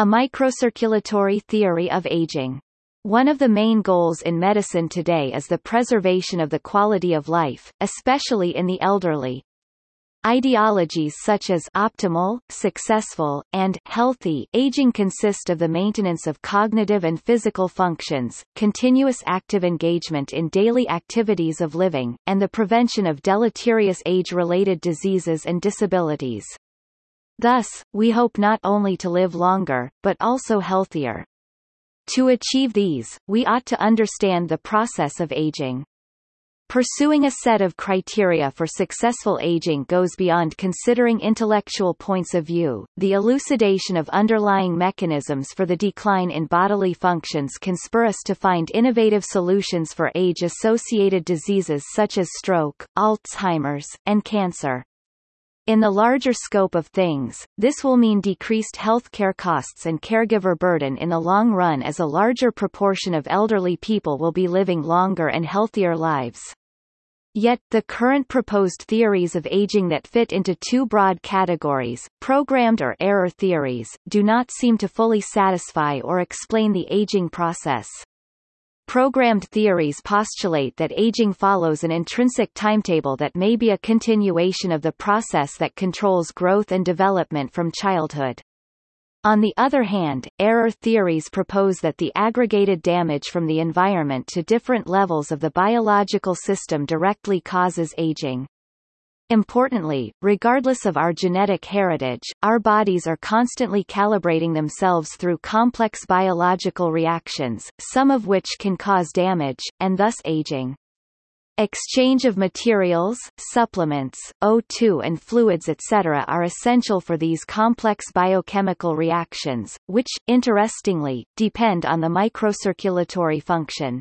A microcirculatory theory of aging. One of the main goals in medicine today is the preservation of the quality of life, especially in the elderly. Ideologies such as optimal, successful, and healthy aging consist of the maintenance of cognitive and physical functions, continuous active engagement in daily activities of living, and the prevention of deleterious age-related diseases and disabilities. Thus, we hope not only to live longer, but also healthier. To achieve these, we ought to understand the process of aging. Pursuing a set of criteria for successful aging goes beyond considering intellectual points of view. The elucidation of underlying mechanisms for the decline in bodily functions can spur us to find innovative solutions for age-associated diseases such as stroke, Alzheimer's, and cancer. In the larger scope of things, this will mean decreased healthcare costs and caregiver burden in the long run as a larger proportion of elderly people will be living longer and healthier lives. Yet, the current proposed theories of aging that fit into two broad categories, programmed or error theories, do not seem to fully satisfy or explain the aging process. Programmed theories postulate that aging follows an intrinsic timetable that may be a continuation of the process that controls growth and development from childhood. On the other hand, error theories propose that the aggregated damage from the environment to different levels of the biological system directly causes aging. Importantly, regardless of our genetic heritage, our bodies are constantly calibrating themselves through complex biological reactions, some of which can cause damage, and thus aging. Exchange of materials, supplements, O2 and fluids etc. are essential for these complex biochemical reactions, which, interestingly, depend on the microcirculatory function.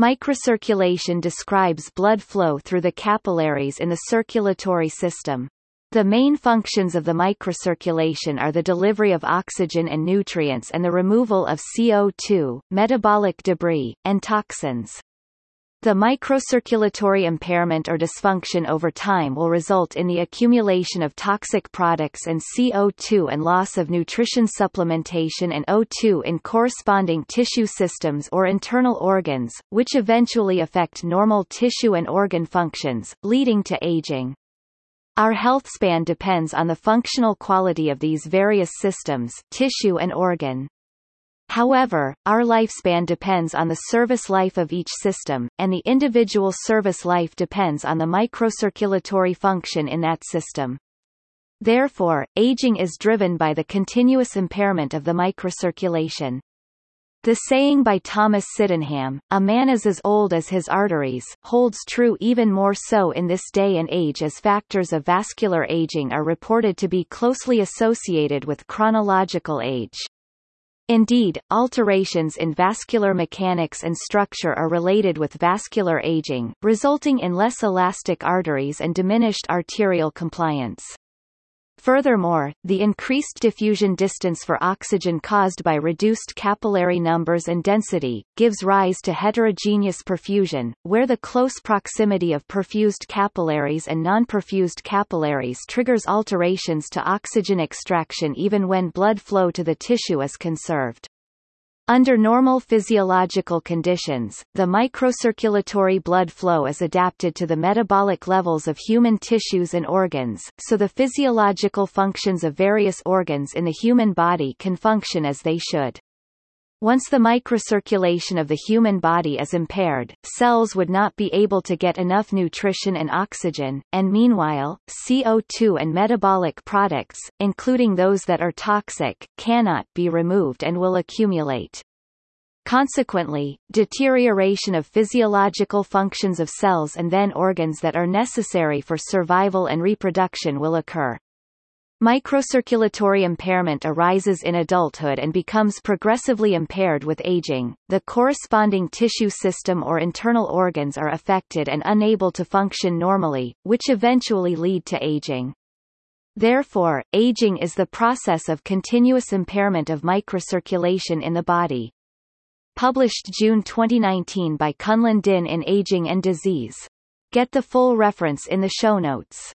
Microcirculation describes blood flow through the capillaries in the circulatory system. The main functions of the microcirculation are the delivery of oxygen and nutrients and the removal of CO2, metabolic debris, and toxins. The microcirculatory impairment or dysfunction over time will result in the accumulation of toxic products and CO2 and loss of nutrition supplementation and O2 in corresponding tissue systems or internal organs, which eventually affect normal tissue and organ functions, leading to aging. Our health span depends on the functional quality of these various systems tissue and organ. However, our lifespan depends on the service life of each system, and the individual service life depends on the microcirculatory function in that system. Therefore, aging is driven by the continuous impairment of the microcirculation. The saying by Thomas Sydenham, a man is as old as his arteries, holds true even more so in this day and age as factors of vascular aging are reported to be closely associated with chronological age. Indeed, alterations in vascular mechanics and structure are related with vascular aging, resulting in less elastic arteries and diminished arterial compliance. Furthermore, the increased diffusion distance for oxygen caused by reduced capillary numbers and density, gives rise to heterogeneous perfusion, where the close proximity of perfused capillaries and non-perfused capillaries triggers alterations to oxygen extraction even when blood flow to the tissue is conserved. Under normal physiological conditions, the microcirculatory blood flow is adapted to the metabolic levels of human tissues and organs, so the physiological functions of various organs in the human body can function as they should. Once the microcirculation of the human body is impaired, cells would not be able to get enough nutrition and oxygen, and meanwhile, CO2 and metabolic products, including those that are toxic, cannot be removed and will accumulate. Consequently, deterioration of physiological functions of cells and then organs that are necessary for survival and reproduction will occur. Microcirculatory impairment arises in adulthood and becomes progressively impaired with aging. The corresponding tissue system or internal organs are affected and unable to function normally, which eventually lead to aging. Therefore, aging is the process of continuous impairment of microcirculation in the body. Published June 2019 by Kunlun Din in Aging and Disease. Get the full reference in the show notes.